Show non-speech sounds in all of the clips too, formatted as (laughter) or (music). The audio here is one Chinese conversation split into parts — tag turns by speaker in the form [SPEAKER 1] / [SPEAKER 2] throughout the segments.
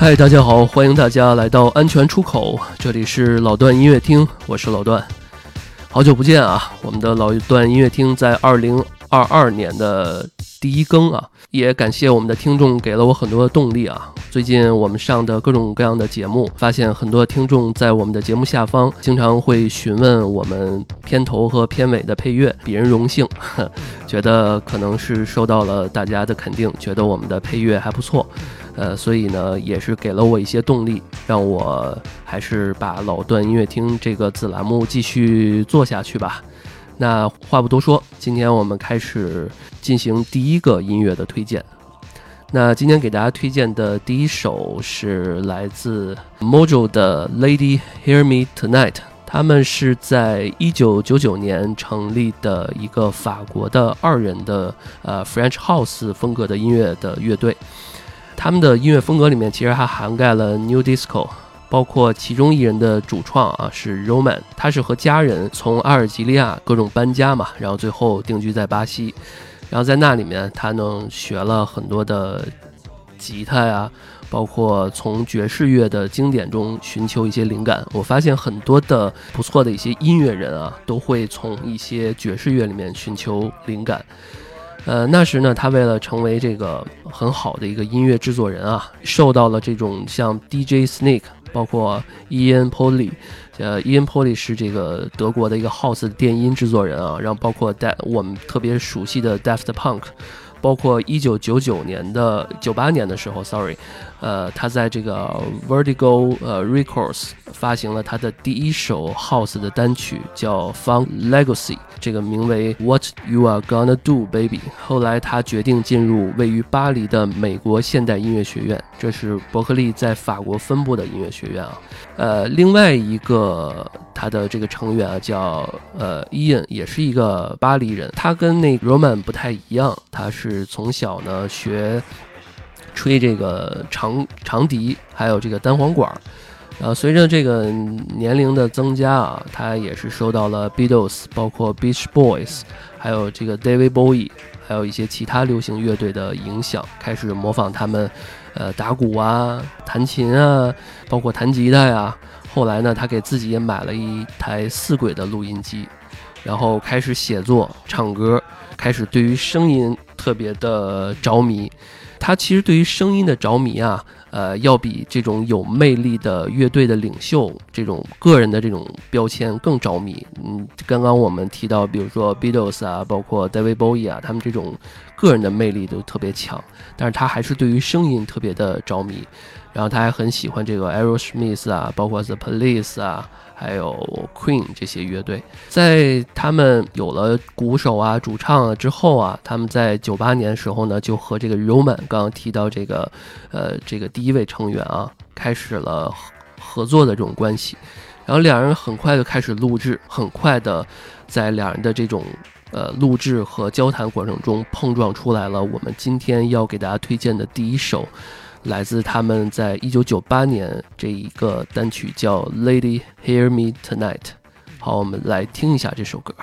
[SPEAKER 1] 嗨，大家好，欢迎大家来到安全出口，这里是老段音乐厅，我是老段，好久不见啊！我们的老段音乐厅在二零二二年的第一更啊，也感谢我们的听众给了我很多的动力啊。最近我们上的各种各样的节目，发现很多听众在我们的节目下方经常会询问我们片头和片尾的配乐，鄙人荣幸，(laughs) 觉得可能是受到了大家的肯定，觉得我们的配乐还不错。呃，所以呢，也是给了我一些动力，让我还是把老段音乐厅这个子栏目继续做下去吧。那话不多说，今天我们开始进行第一个音乐的推荐。那今天给大家推荐的第一首是来自 Mojo 的 Lady Hear Me Tonight，他们是在一九九九年成立的一个法国的二人的呃 French House 风格的音乐的乐队。他们的音乐风格里面其实还涵盖了 New Disco，包括其中一人的主创啊是 Roman，他是和家人从阿尔及利亚各种搬家嘛，然后最后定居在巴西，然后在那里面他呢学了很多的吉他呀，包括从爵士乐的经典中寻求一些灵感。我发现很多的不错的一些音乐人啊，都会从一些爵士乐里面寻求灵感。呃，那时呢，他为了成为这个很好的一个音乐制作人啊，受到了这种像 DJ Snake，包括 Ian Polley，呃，Ian Polly 是这个德国的一个 House 电音制作人啊，然后包括带我们特别熟悉的 Daft Punk，包括一九九九年的九八年的时候，Sorry。呃，他在这个 Vertigo 呃 Records 发行了他的第一首 House 的单曲，叫 Found Legacy，这个名为 What You Are Gonna Do Baby。后来他决定进入位于巴黎的美国现代音乐学院，这是伯克利在法国分部的音乐学院啊。呃，另外一个他的这个成员啊，叫呃 Ian，也是一个巴黎人，他跟那 Roman 不太一样，他是是从小呢学。吹这个长长笛，还有这个单簧管儿，然后随着这个年龄的增加啊，他也是受到了 Beatles、包括 Beach Boys，还有这个 David Bowie，还有一些其他流行乐队的影响，开始模仿他们，呃，打鼓啊、弹琴啊，包括弹吉他呀。后来呢，他给自己也买了一台四轨的录音机，然后开始写作、唱歌，开始对于声音特别的着迷。他其实对于声音的着迷啊，呃，要比这种有魅力的乐队的领袖这种个人的这种标签更着迷。嗯，刚刚我们提到，比如说 Beatles 啊，包括 David Bowie 啊，他们这种个人的魅力都特别强，但是他还是对于声音特别的着迷。然后他还很喜欢这个 Aerosmith 啊，包括 The Police 啊。还有 Queen 这些乐队，在他们有了鼓手啊、主唱啊之后啊，他们在九八年的时候呢，就和这个 Roman 刚刚提到这个，呃，这个第一位成员啊，开始了合作的这种关系。然后两人很快就开始录制，很快的，在两人的这种呃录制和交谈过程中，碰撞出来了我们今天要给大家推荐的第一首。来自他们在一九九八年这一个单曲叫《Lady Hear Me Tonight》。好，我们来听一下这首歌。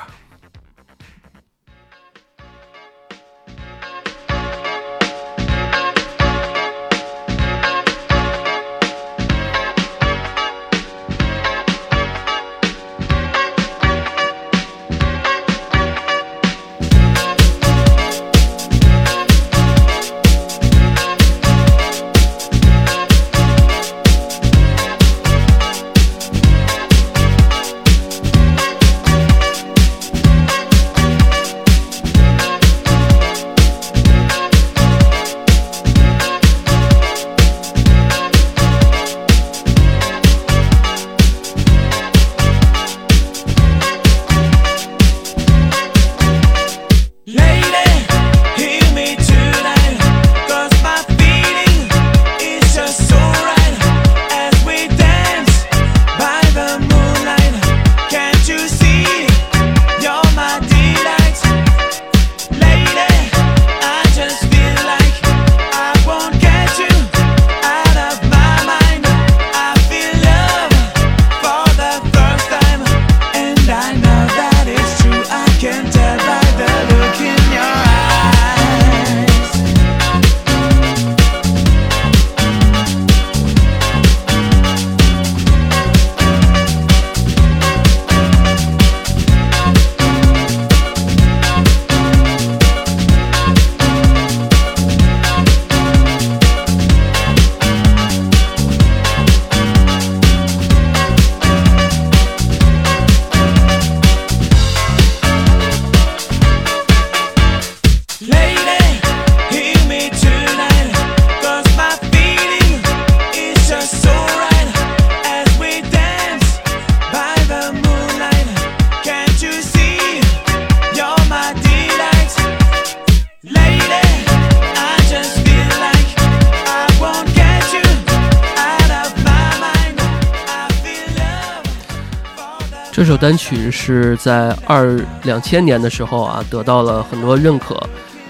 [SPEAKER 1] 单曲是在二两千年的时候啊，得到了很多认可。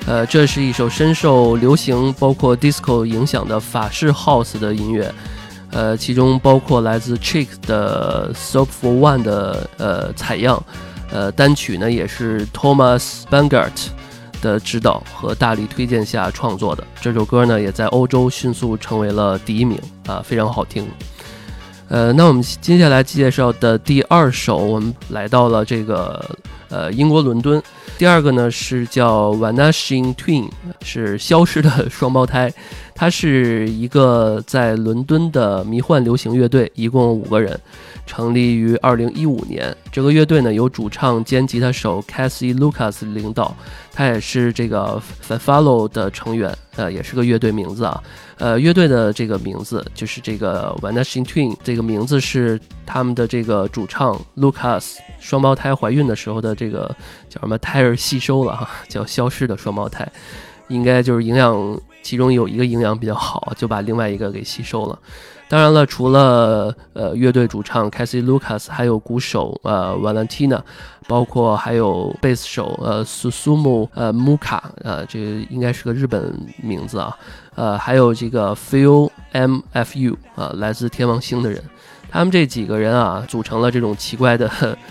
[SPEAKER 1] 呃，这是一首深受流行包括 disco 影响的法式 house 的音乐。呃，其中包括来自 Chick 的 Soap for One 的呃采样。呃，单曲呢也是 Thomas Bangert 的指导和大力推荐下创作的。这首歌呢也在欧洲迅速成为了第一名啊，非常好听。呃，那我们接下来介绍的第二首，我们来到了这个呃英国伦敦。第二个呢是叫 Vanishing Twin，是消失的双胞胎。它是一个在伦敦的迷幻流行乐队，一共五个人。成立于二零一五年，这个乐队呢由主唱兼吉他手 Cassie Lucas 领导，他也是这个 Follow 的成员，呃，也是个乐队名字啊。呃，乐队的这个名字就是这个 Vanishing Twin，这个名字是他们的这个主唱 Lucas 双胞胎怀孕的时候的这个叫什么胎儿吸收了哈，叫消失的双胞胎，应该就是营养其中有一个营养比较好，就把另外一个给吸收了。当然了，除了呃乐队主唱 Cassie Lucas，还有鼓手呃 Valentina，包括还有贝斯手呃 Susumu 呃 Muka，呃这个应该是个日本名字啊，呃还有这个 Phil Mfu 啊来自天王星的人，他们这几个人啊组成了这种奇怪的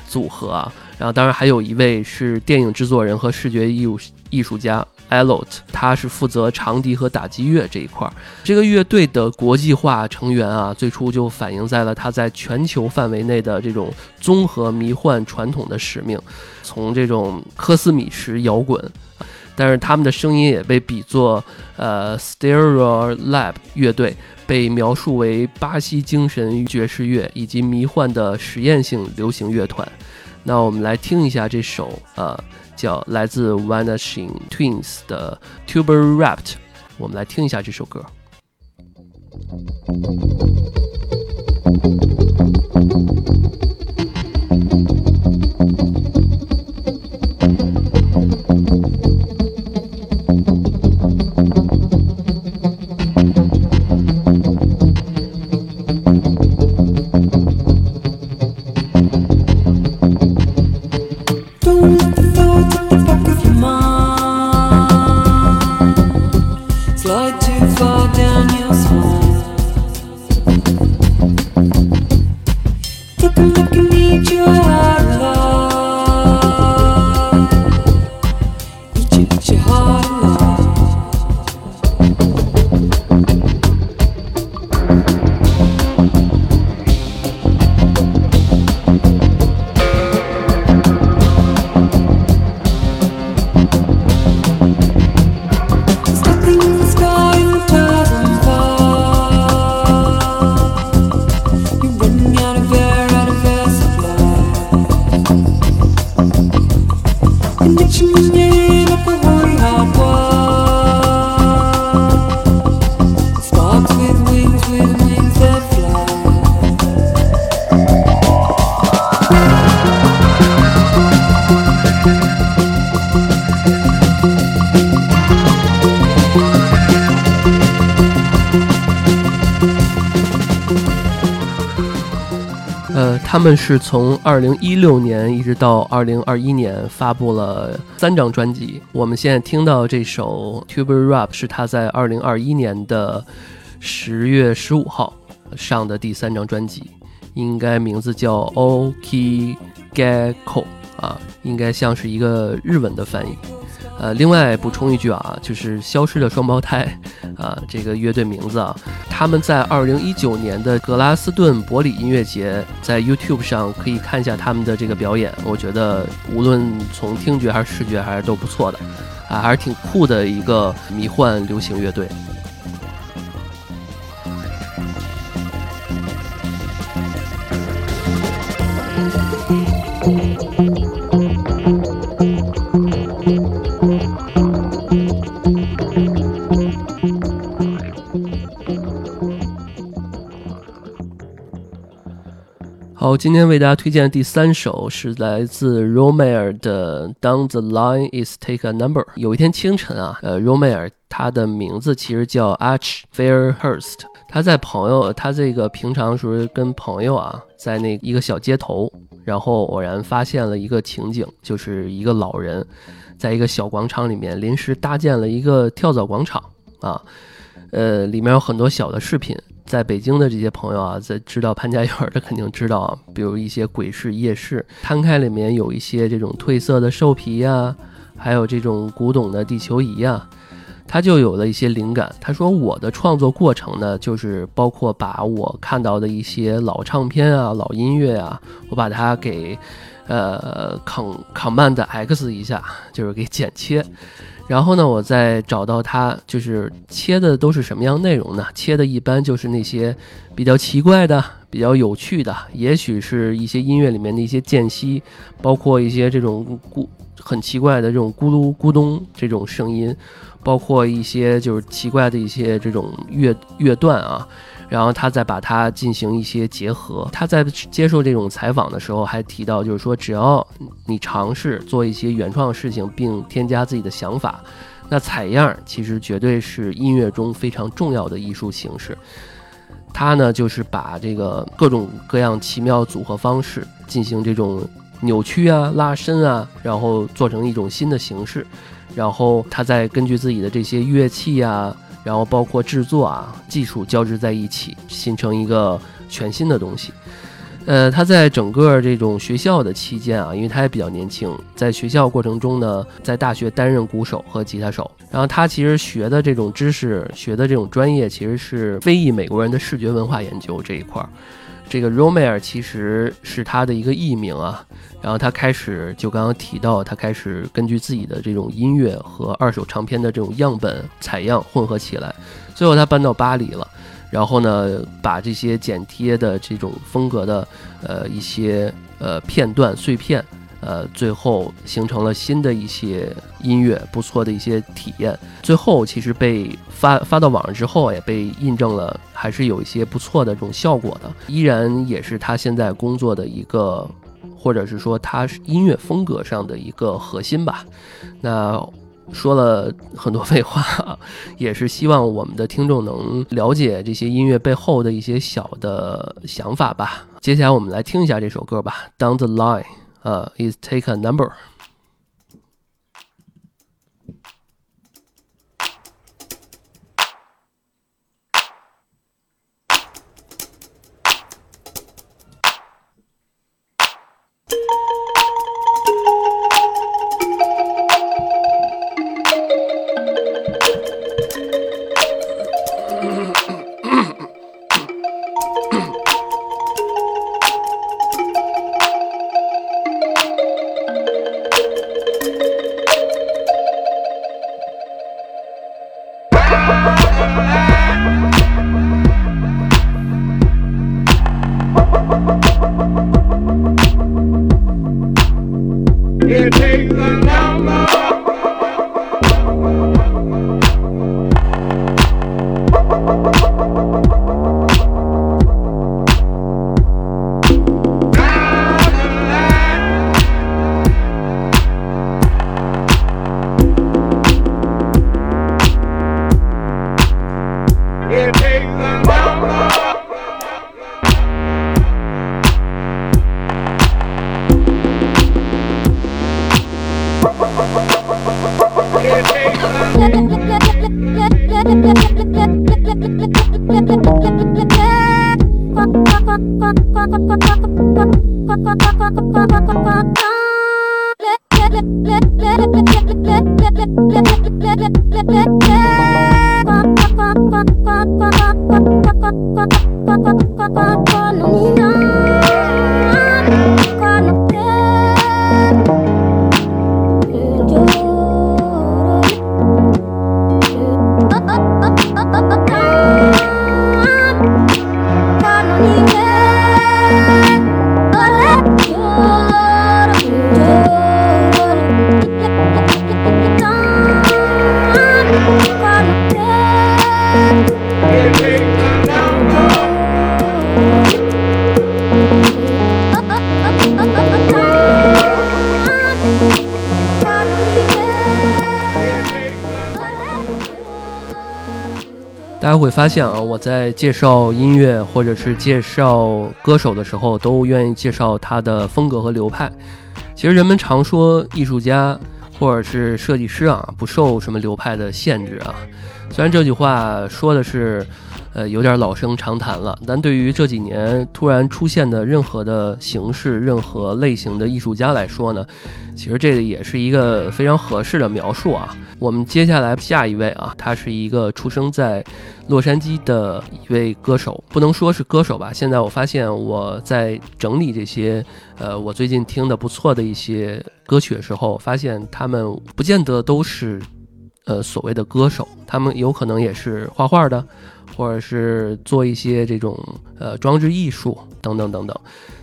[SPEAKER 1] 组合啊，然后当然还有一位是电影制作人和视觉艺术艺术家。Elot，他是负责长笛和打击乐这一块儿。这个乐队的国际化成员啊，最初就反映在了他在全球范围内的这种综合迷幻传统的使命。从这种科斯米什摇滚，但是他们的声音也被比作呃 Stereo Lab 乐队，被描述为巴西精神爵士乐以及迷幻的实验性流行乐团。那我们来听一下这首呃。叫来自 Vanishing Twins 的 Tuber rapped 我们来听一下这首歌。是从二零一六年一直到二零二一年发布了三张专辑。我们现在听到这首《Tuber Rap》是他在二零二一年的十月十五号上的第三张专辑，应该名字叫《Okigeko》啊，应该像是一个日文的翻译。呃，另外补充一句啊，就是消失的双胞胎啊，这个乐队名字啊，他们在二零一九年的格拉斯顿伯里音乐节，在 YouTube 上可以看一下他们的这个表演，我觉得无论从听觉还是视觉还是都不错的，啊，还是挺酷的一个迷幻流行乐队。好，今天为大家推荐的第三首是来自 Romer 的《Down the Line Is Take a Number》。有一天清晨啊，呃，Romer 他的名字其实叫 Arch Fairhurst。他在朋友，他这个平常时候跟朋友啊，在那一个小街头，然后偶然发现了一个情景，就是一个老人在一个小广场里面临时搭建了一个跳蚤广场啊，呃，里面有很多小的饰品。在北京的这些朋友啊，在知道潘家园的肯定知道啊，比如一些鬼市夜市摊开里面有一些这种褪色的兽皮呀，还有这种古董的地球仪呀。他就有了一些灵感。他说：“我的创作过程呢，就是包括把我看到的一些老唱片啊、老音乐啊，我把它给呃 Command X 一下，就是给剪切。然后呢，我再找到它，就是切的都是什么样内容呢？切的一般就是那些比较奇怪的、比较有趣的，也许是一些音乐里面的一些间隙，包括一些这种咕很奇怪的这种咕噜咕咚这种声音。”包括一些就是奇怪的一些这种乐乐段啊，然后他再把它进行一些结合。他在接受这种采访的时候还提到，就是说只要你尝试做一些原创事情，并添加自己的想法，那采样其实绝对是音乐中非常重要的艺术形式。他呢就是把这个各种各样奇妙组合方式进行这种扭曲啊、拉伸啊，然后做成一种新的形式。然后他再根据自己的这些乐器啊，然后包括制作啊技术交织在一起，形成一个全新的东西。呃，他在整个这种学校的期间啊，因为他也比较年轻，在学校过程中呢，在大学担任鼓手和吉他手。然后他其实学的这种知识，学的这种专业，其实是非裔美国人的视觉文化研究这一块儿。这个 Romer 其实是他的一个艺名啊，然后他开始就刚刚提到，他开始根据自己的这种音乐和二手唱片的这种样本采样混合起来，最后他搬到巴黎了，然后呢，把这些剪贴的这种风格的呃一些呃片段碎片。呃，最后形成了新的一些音乐，不错的一些体验。最后其实被发发到网上之后，也被印证了，还是有一些不错的这种效果的。依然也是他现在工作的一个，或者是说他音乐风格上的一个核心吧。那说了很多废话，(laughs) 也是希望我们的听众能了解这些音乐背后的一些小的想法吧。接下来我们来听一下这首歌吧，《Down the Line》。Uh, is take a number 会发现啊，我在介绍音乐或者是介绍歌手的时候，都愿意介绍他的风格和流派。其实人们常说艺术家或者是设计师啊，不受什么流派的限制啊。虽然这句话说的是。呃，有点老生常谈了，但对于这几年突然出现的任何的形式、任何类型的艺术家来说呢，其实这个也是一个非常合适的描述啊。我们接下来下一位啊，他是一个出生在洛杉矶的一位歌手，不能说是歌手吧。现在我发现我在整理这些呃我最近听的不错的一些歌曲的时候，发现他们不见得都是呃所谓的歌手，他们有可能也是画画的。或者是做一些这种呃装置艺术等等等等。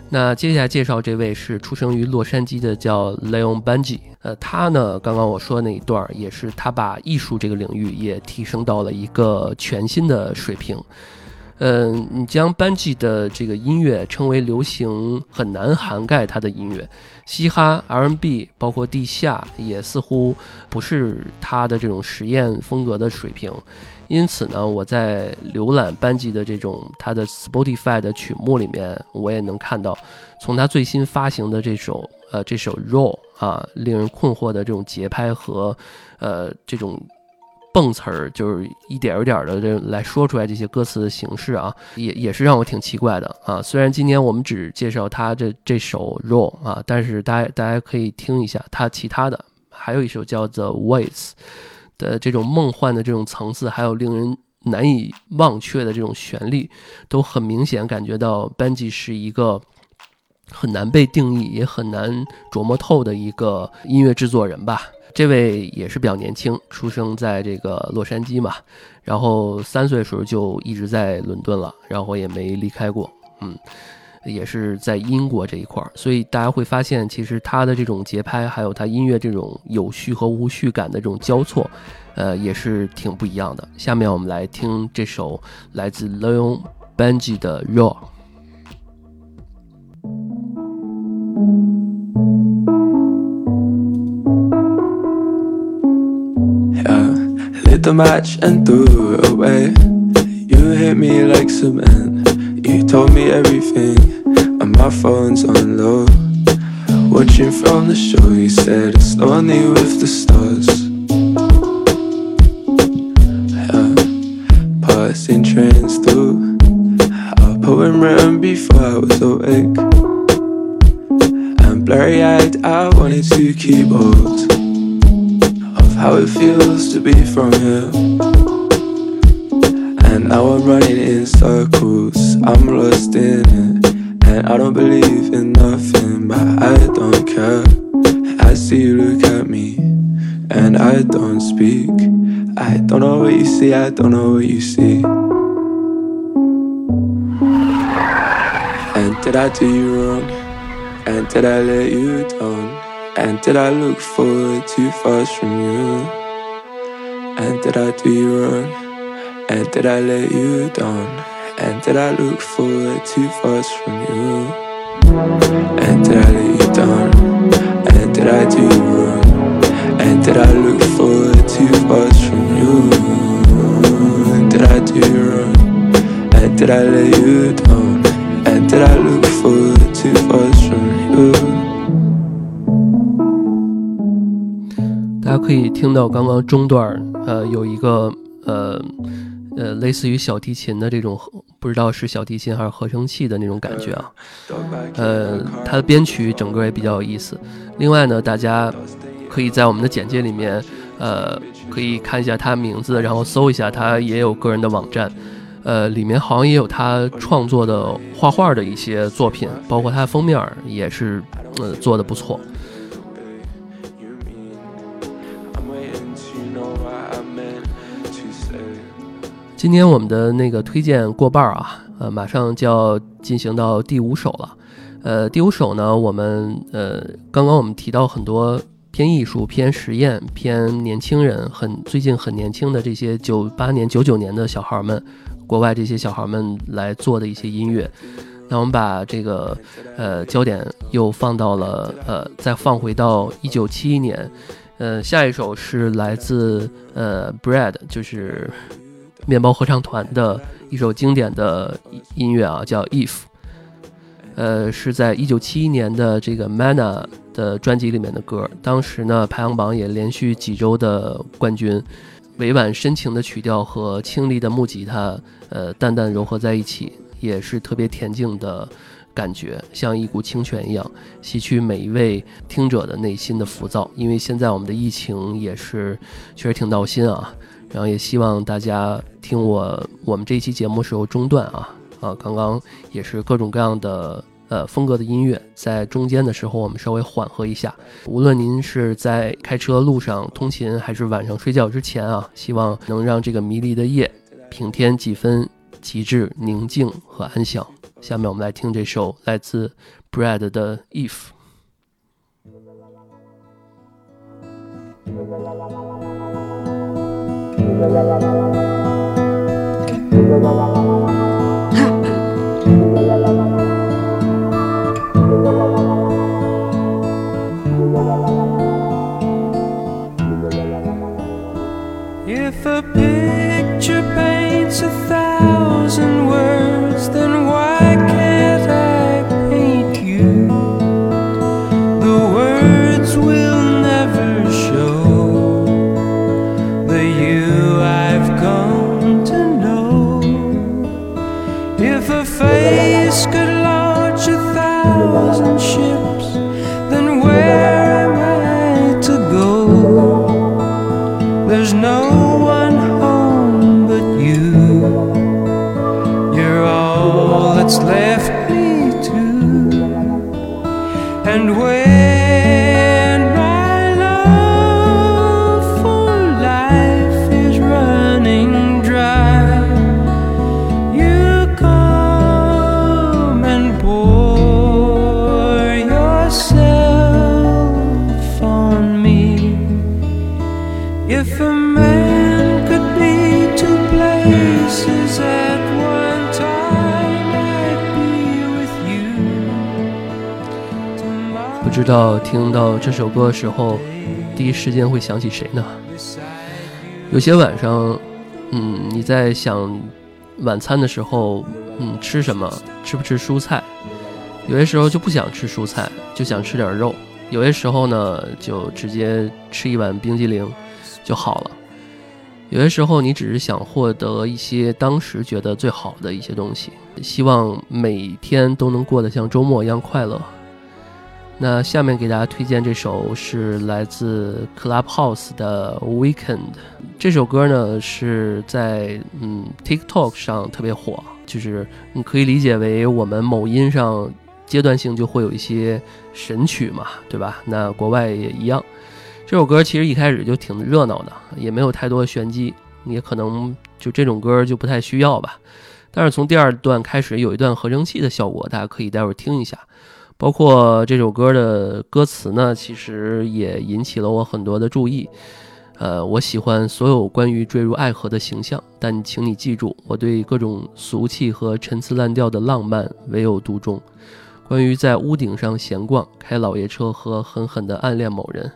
[SPEAKER 1] 那接下来介绍这位是出生于洛杉矶的叫 Leon Benji。呃，他呢刚刚我说那一段儿也是他把艺术这个领域也提升到了一个全新的水平。嗯，你将 Benji 的这个音乐称为流行很难涵盖他的音乐，嘻哈、R&B 包括地下也似乎不是他的这种实验风格的水平。因此呢，我在浏览班级的这种他的 Spotify 的曲目里面，我也能看到，从他最新发行的这首呃这首 Raw 啊，令人困惑的这种节拍和呃这种蹦词儿，就是一点一点的这来说出来这些歌词的形式啊，也也是让我挺奇怪的啊。虽然今天我们只介绍他这这首 Raw 啊，但是大家大家可以听一下他其他的，还有一首叫 The Ways。的这种梦幻的这种层次，还有令人难以忘却的这种旋律，都很明显感觉到班吉是一个很难被定义，也很难琢磨透的一个音乐制作人吧。这位也是比较年轻，出生在这个洛杉矶嘛，然后三岁的时候就一直在伦敦了，然后也没离开过，嗯。也是在英国这一块儿，所以大家会发现，其实他的这种节拍，还有他音乐这种有序和无序感的这种交错，呃，也是挺不一样的。下面我们来听这首来自 Leon Benji 的 Raw。
[SPEAKER 2] You told me everything, and my phone's on low. Watching from the show, you said it's lonely with the stars. Yeah. Passing trains through a poem written before I was awake. And blurry eyed, I wanted to keep hold of how it feels to be from here. And now I'm running in circles, I'm lost in it. And I don't believe in nothing, but I don't care. I see you look at me, and I don't speak. I don't know what you see, I don't know what you see. And did I do you wrong? And did I let you down? And did I look forward too fast from you? And did I do you wrong? And did I let you down? And did I look forward too fast from you? And did I let you down? And did I do you wrong? And did I look forward too fast from you? And did I do you wrong? And did I let you down? And did I look forward too fast from you?
[SPEAKER 1] 大家可以听到刚刚中段，呃，有一个呃 呃，类似于小提琴的这种，不知道是小提琴还是合成器的那种感觉啊。呃，它的编曲整个也比较有意思。另外呢，大家可以在我们的简介里面，呃，可以看一下他名字，然后搜一下他也有个人的网站，呃，里面好像也有他创作的画画的一些作品，包括他封面也是，呃，做的不错。今天我们的那个推荐过半儿啊，呃，马上就要进行到第五首了。呃，第五首呢，我们呃，刚刚我们提到很多偏艺术、偏实验、偏年轻人，很最近很年轻的这些九八年、九九年的小孩儿们，国外这些小孩儿们来做的一些音乐。那我们把这个呃焦点又放到了呃，再放回到一九七一年。呃，下一首是来自呃 Bread，就是。面包合唱团的一首经典的音乐啊，叫《If》。呃，是在一九七一年的这个 Manna 的专辑里面的歌，当时呢排行榜也连续几周的冠军。委婉深情的曲调和清丽的木吉他，呃，淡淡柔合在一起，也是特别恬静的感觉，像一股清泉一样，洗去每一位听者的内心的浮躁。因为现在我们的疫情也是确实挺闹心啊，然后也希望大家听我我们这一期节目时候中断啊啊，刚刚也是各种各样的。呃，风格的音乐在中间的时候，我们稍微缓和一下。无论您是在开车路上通勤，还是晚上睡觉之前啊，希望能让这个迷离的夜平添几分极致宁静和安详。下面我们来听这首来自 Brad 的 If。
[SPEAKER 3] If a picture paints a thousand If a man could be two places at one time, I'd be with you.
[SPEAKER 1] 不知道听到这首歌的时候，第一时间会想起谁呢？有些晚上，嗯，你在想晚餐的时候，嗯，吃什么？吃不吃蔬菜？有些时候就不想吃蔬菜，就想吃点肉。有些时候呢，就直接吃一碗冰激凌就好了。有些时候，你只是想获得一些当时觉得最好的一些东西，希望每天都能过得像周末一样快乐。那下面给大家推荐这首是来自 Clubhouse 的 Weekend。这首歌呢是在嗯 TikTok 上特别火，就是你可以理解为我们某音上阶段性就会有一些神曲嘛，对吧？那国外也一样。这首歌其实一开始就挺热闹的，也没有太多玄机，也可能就这种歌就不太需要吧。但是从第二段开始有一段合成器的效果，大家可以待会儿听一下。包括这首歌的歌词呢，其实也引起了我很多的注意。呃，我喜欢所有关于坠入爱河的形象，但请你记住，我对各种俗气和陈词滥调的浪漫唯有独钟。关于在屋顶上闲逛、开老爷车和狠狠地暗恋某人，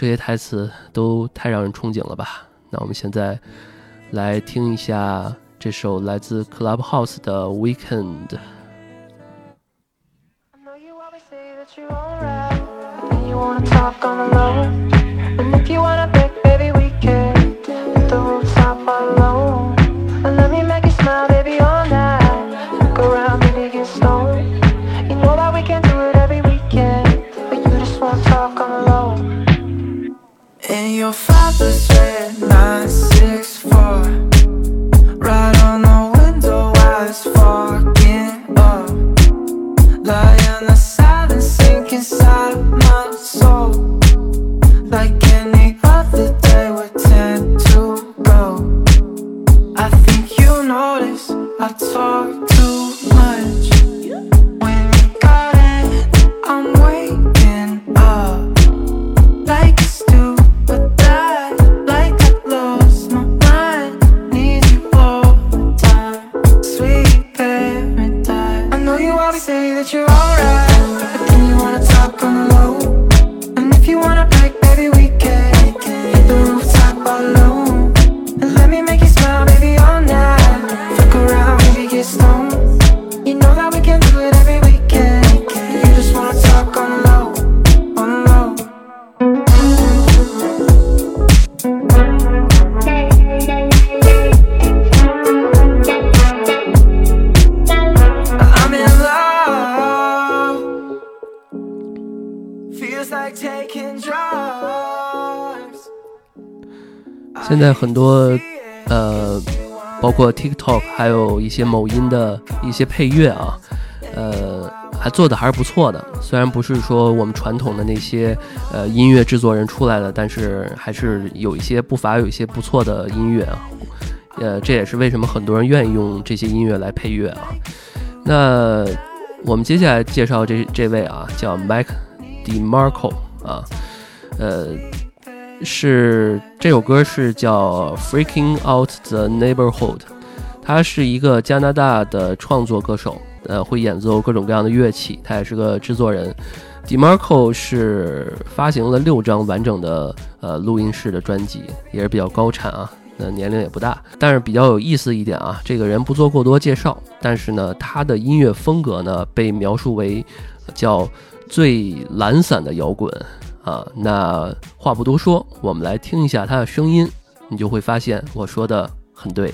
[SPEAKER 1] 这些台词都太让人憧憬了吧？那我们现在来听一下这首来自 Clubhouse 的 Weekend。
[SPEAKER 4] And if you wanna pick, baby, we can do the rooftop alone.
[SPEAKER 3] I talk
[SPEAKER 1] 现在很多呃，包括 TikTok，还有一些某音的一些配乐啊，呃，还做的还是不错的。虽然不是说我们传统的那些呃音乐制作人出来的，但是还是有一些不乏有一些不错的音乐啊。呃，这也是为什么很多人愿意用这些音乐来配乐啊。那我们接下来介绍这这位啊，叫 Mike DeMarco 啊，呃，是这首歌是叫 Freaking Out the Neighborhood，他是一个加拿大的创作歌手，呃，会演奏各种各样的乐器，他也是个制作人。DeMarco 是发行了六张完整的呃录音室的专辑，也是比较高产啊。那，年龄也不大，但是比较有意思一点啊，这个人不做过多介绍，但是呢，他的音乐风格呢被描述为叫最懒散的摇滚啊。那话不多说，我们来听一下他的声音，你就会发现我说的很对。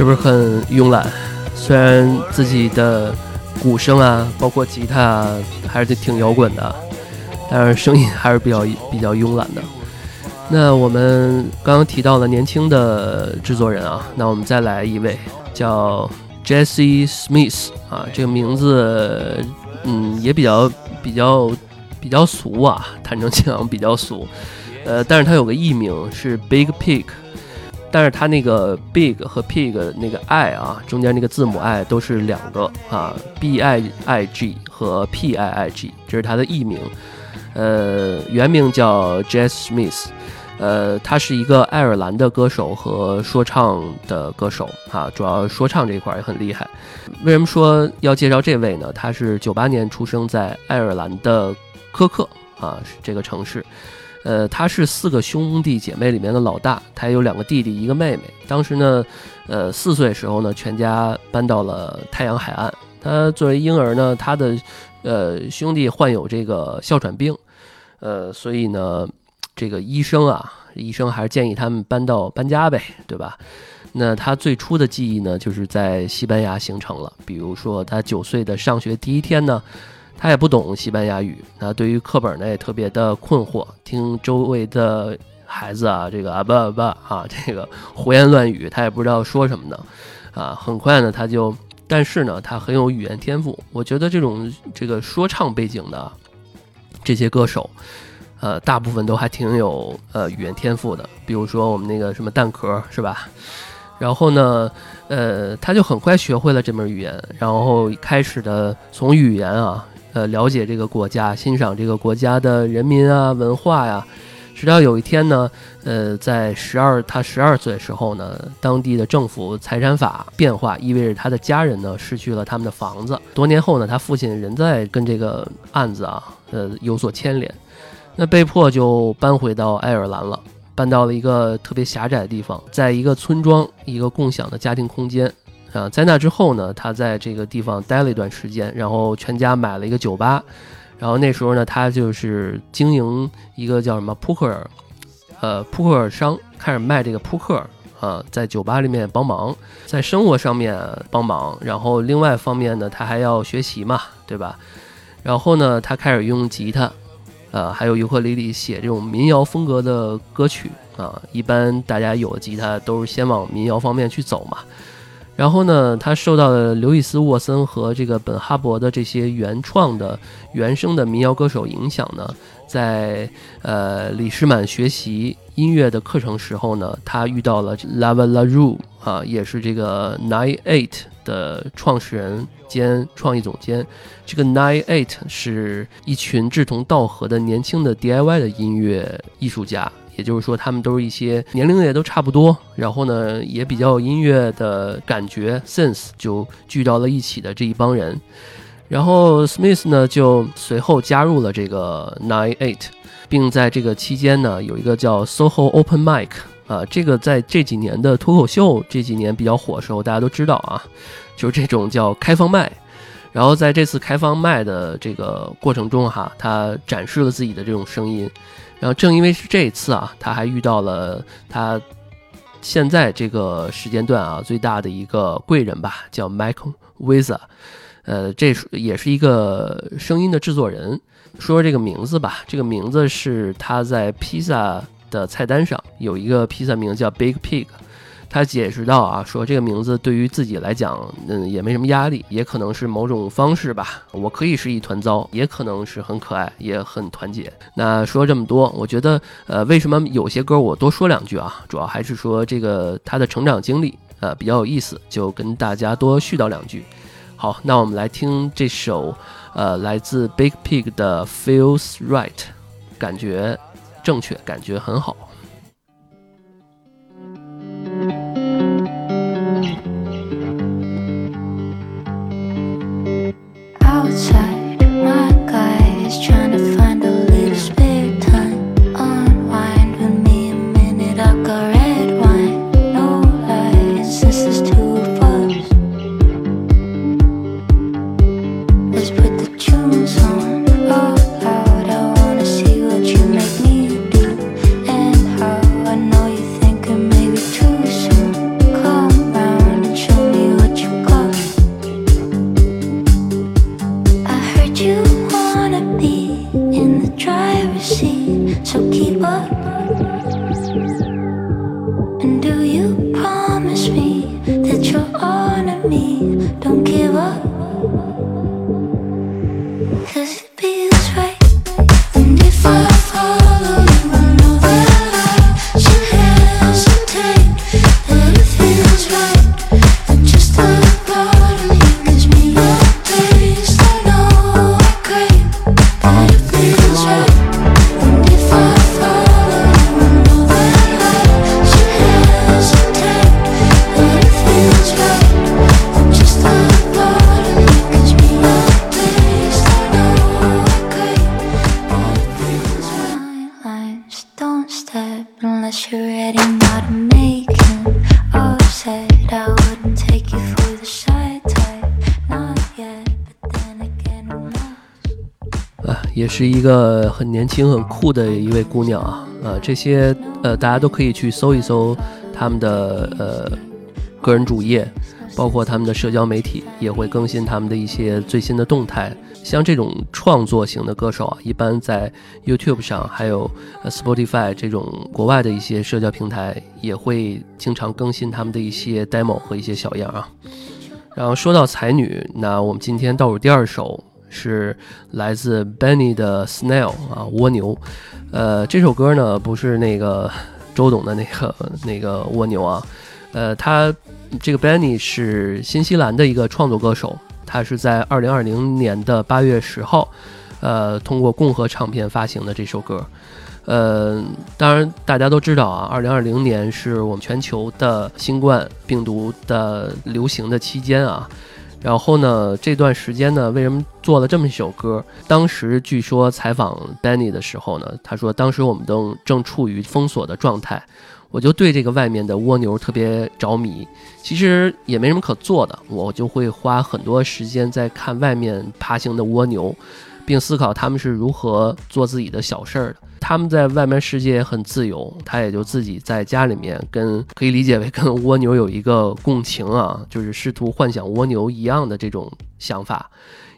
[SPEAKER 1] 是不是很慵懒？虽然自己的鼓声啊，包括吉他啊，还是挺摇滚的，但是声音还是比较比较慵懒的。那我们刚刚提到了年轻的制作人啊，那我们再来一位叫 Jesse Smith 啊，这个名字嗯也比较比较比较俗啊，坦诚讲比较俗。呃，但是他有个艺名是 Big Pig，但是它那个 big 和 pig 那个 i 啊，中间那个字母 i 都是两个啊，b i i g 和 p i i g，这是他的艺名。呃，原名叫 Jess Smith，呃，他是一个爱尔兰的歌手和说唱的歌手啊，主要说唱这一块也很厉害。为什么说要介绍这位呢？他是九八年出生在爱尔兰的科克啊，这个城市。呃，他是四个兄弟姐妹里面的老大，他有两个弟弟，一个妹妹。当时呢，呃，四岁时候呢，全家搬到了太阳海岸。他作为婴儿呢，他的呃兄弟患有这个哮喘病，呃，所以呢，这个医生啊，医生还是建议他们搬到搬家呗，对吧？那他最初的记忆呢，就是在西班牙形成了。比如说，他九岁的上学第一天呢，他也不懂西班牙语，那对于课本呢也特别的困惑，听周围的孩子啊，这个啊吧吧啊，这个胡言乱语，他也不知道说什么呢，啊，很快呢他就，但是呢他很有语言天赋，我觉得这种这个说唱背景的这些歌手。呃，大部分都还挺有呃语言天赋的，比如说我们那个什么蛋壳是吧？然后呢，呃，他就很快学会了这门语言，然后开始的从语言啊，呃，了解这个国家，欣赏这个国家的人民啊、文化呀。直到有一天呢，呃，在十二他十二岁的时候呢，当地的政府财产法变化，意味着他的家人呢失去了他们的房子。多年后呢，他父亲仍在跟这个案子啊，呃，有所牵连，那被迫就搬回到爱尔兰了。搬到了一个特别狭窄的地方，在一个村庄，一个共享的家庭空间。啊，在那之后呢，他在这个地方待了一段时间，然后全家买了一个酒吧。然后那时候呢，他就是经营一个叫什么扑克，呃，扑克商，开始卖这个扑克啊，在酒吧里面帮忙，在生活上面帮忙。然后另外方面呢，他还要学习嘛，对吧？然后呢，他开始用吉他，呃，还有尤克里里写这种民谣风格的歌曲啊。一般大家有吉他，都是先往民谣方面去走嘛。然后呢，他受到了刘易斯·沃森和这个本哈伯的这些原创的原声的民谣歌手影响呢，在呃李士满学习音乐的课程时候呢，他遇到了 Lava La Rue 啊，也是这个 Nine Eight 的创始人兼创意总监。这个 Nine Eight 是一群志同道合的年轻的 DIY 的音乐艺术家。也就是说，他们都是一些年龄也都差不多，然后呢，也比较有音乐的感觉，sense 就聚到了一起的这一帮人。然后 Smith 呢，就随后加入了这个 Nine Eight，并在这个期间呢，有一个叫 SoHo Open Mic 啊，这个在这几年的脱口秀这几年比较火的时候，大家都知道啊，就是这种叫开放麦。然后在这次开放麦的这个过程中哈，他展示了自己的这种声音。然后正因为是这一次啊，他还遇到了他现在这个时间段啊最大的一个贵人吧，叫 Michael Visa，呃，这也是一个声音的制作人。说说这个名字吧，这个名字是他在披萨的菜单上有一个披萨名叫 Big Pig。他解释到啊，说这个名字对于自己来讲，嗯，也没什么压力，也可能是某种方式吧。我可以是一团糟，也可能是很可爱，也很团结。那说这么多，我觉得，呃，为什么有些歌我多说两句啊？主要还是说这个他的成长经历，呃，比较有意思，就跟大家多絮叨两句。好，那我们来听这首，呃，来自 Big Pig 的 Feels Right，感觉正确，感觉很好。也是一个很年轻、很酷的一位姑娘啊，呃，这些呃，大家都可以去搜一搜他们的呃个人主页，包括他们的社交媒体也会更新他们的一些最新的动态。像这种创作型的歌手啊，一般在 YouTube 上，还有 Spotify 这种国外的一些社交平台，也会经常更新他们的一些 demo 和一些小样啊。然后说到才女，那我们今天倒数第二首。是来自 Benny 的 Snail 啊，蜗牛。呃，这首歌呢不是那个周董的那个 (laughs) 那个蜗牛啊。呃，他这个 Benny 是新西兰的一个创作歌手，他是在二零二零年的八月十号，呃，通过共和唱片发行的这首歌。呃，当然大家都知道啊，二零二零年是我们全球的新冠病毒的流行的期间啊。然后呢，这段时间呢，为什么做了这么一首歌？当时据说采访 Danny 的时候呢，他说当时我们都正处于封锁的状态，我就对这个外面的蜗牛特别着迷。其实也没什么可做的，我就会花很多时间在看外面爬行的蜗牛，并思考他们是如何做自己的小事儿的。他们在外面世界很自由，他也就自己在家里面跟可以理解为 (laughs) 跟蜗牛有一个共情啊，就是试图幻想蜗牛一样的这种想法，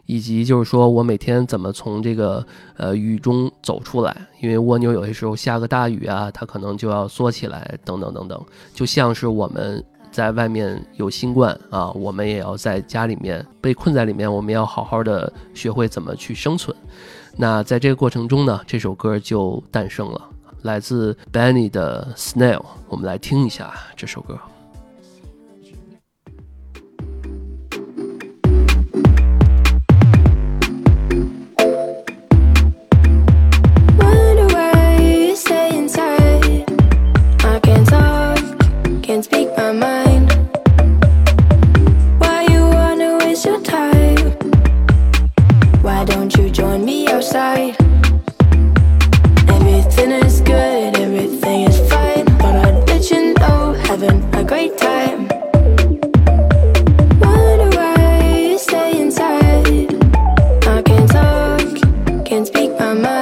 [SPEAKER 1] 以及就是说我每天怎么从这个呃雨中走出来，因为蜗牛有些时候下个大雨啊，它可能就要缩起来，等等等等，就像是我们在外面有新冠啊，我们也要在家里面被困在里面，我们要好好的学会怎么去生存。那在这个过程中呢，这首歌就诞生了，来自 Benny 的 Snail，我们来听一下这首歌。
[SPEAKER 5] I'm a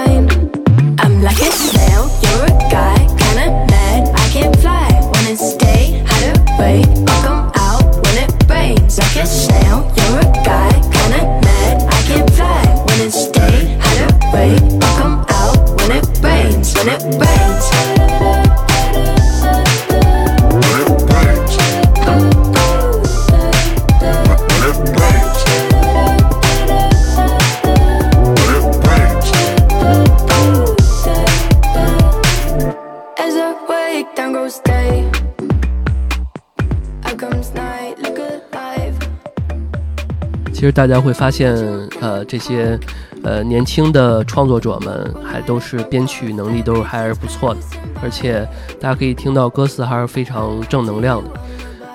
[SPEAKER 1] 大家会发现，呃，这些呃年轻的创作者们还都是编曲能力都是还是不错的，而且大家可以听到歌词还是非常正能量的。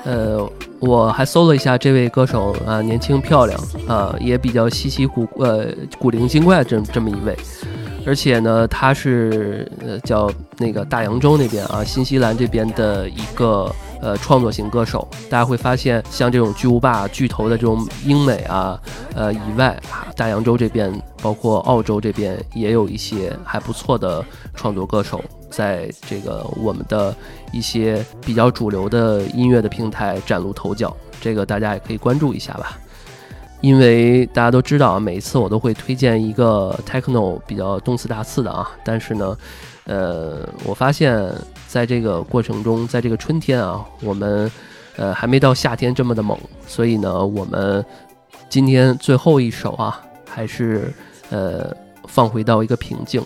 [SPEAKER 1] 呃，我还搜了一下这位歌手啊、年轻漂亮啊、也比较稀奇古呃古灵精怪这这么一位。而且呢，他是呃叫那个大洋洲那边啊，新西兰这边的一个呃创作型歌手。大家会发现，像这种巨无霸巨头的这种英美啊，呃以外，大洋洲这边包括澳洲这边也有一些还不错的创作歌手，在这个我们的一些比较主流的音乐的平台崭露头角。这个大家也可以关注一下吧。因为大家都知道啊，每一次我都会推荐一个 techno 比较动次大次的啊，但是呢，呃，我发现在这个过程中，在这个春天啊，我们呃还没到夏天这么的猛，所以呢，我们今天最后一首啊，还是呃放回到一个平静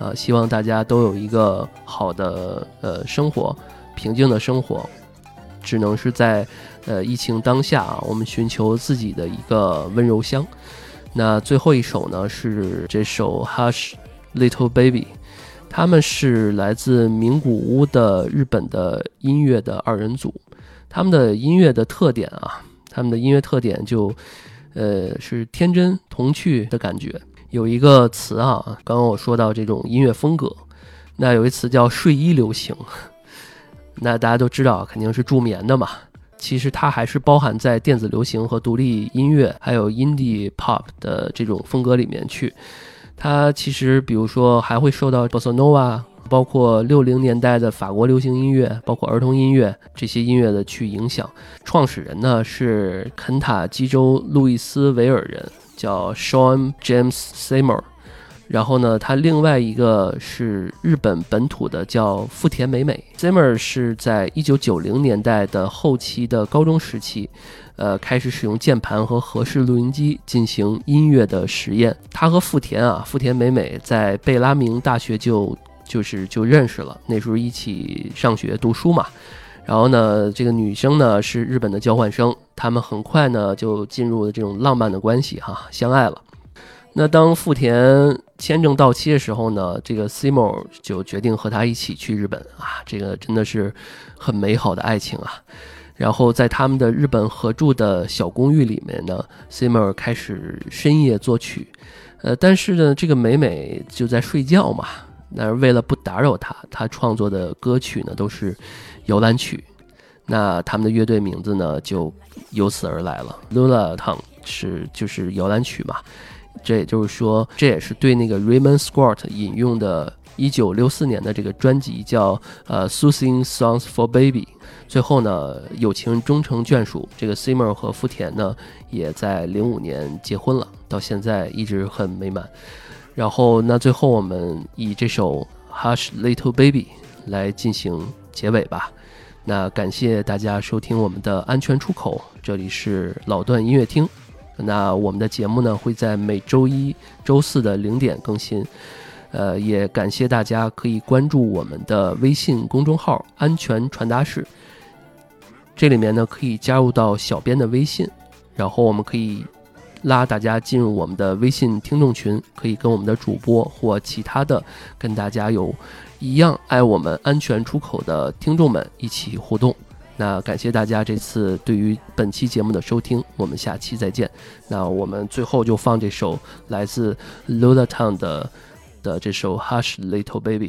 [SPEAKER 1] 啊、希望大家都有一个好的呃生活，平静的生活，只能是在呃疫情当下啊，我们寻求自己的一个温柔乡。那最后一首呢是这首 Hush Little Baby，他们是来自名古屋的日本的音乐的二人组，他们的音乐的特点啊，他们的音乐特点就呃是天真童趣的感觉。有一个词啊，刚刚我说到这种音乐风格，那有一词叫睡衣流行，那大家都知道肯定是助眠的嘛。其实它还是包含在电子流行和独立音乐，还有 indie pop 的这种风格里面去。它其实比如说还会受到 bossa nova，包括六零年代的法国流行音乐，包括儿童音乐这些音乐的去影响。创始人呢是肯塔基州路易斯维尔人，叫 Sean James Seymour。然后呢，他另外一个是日本本土的，叫富田美美。Zimmer 是在一九九零年代的后期的高中时期，呃，开始使用键盘和合适录音机进行音乐的实验。他和富田啊，富田美美在贝拉明大学就就是就认识了，那时候一起上学读书嘛。然后呢，这个女生呢是日本的交换生，他们很快呢就进入了这种浪漫的关系哈，相爱了。那当富田签证到期的时候呢，这个 Seymour 就决定和他一起去日本啊，这个真的是很美好的爱情啊。然后在他们的日本合住的小公寓里面呢，Simo 开始深夜作曲。呃，但是呢，这个美美就在睡觉嘛。那为了不打扰她，她创作的歌曲呢都是摇篮曲。那他们的乐队名字呢就由此而来了，Lula t o n g 是就是摇篮曲嘛。这也就是说，这也是对那个 Raymond Scott 引用的1964年的这个专辑叫呃 Soothing Songs for Baby。最后呢，友情终成眷属，这个 Simmer 和福田呢也在05年结婚了，到现在一直很美满。然后那最后我们以这首 Hush Little Baby 来进行结尾吧。那感谢大家收听我们的安全出口，这里是老段音乐厅。那我们的节目呢会在每周一周四的零点更新。呃，也感谢大家可以关注我们的微信公众号“安全传达室”，这里面呢可以加入到小编的微信，然后我们可以拉大家进入我们的微信听众群，可以跟我们的主播或其他的跟大家有一样爱我们安全出口的听众们一起互动。那感谢大家这次对于本期节目的收听，我们下期再见。那我们最后就放这首来自 Lula Town 的。的这首《Hush Little Baby》。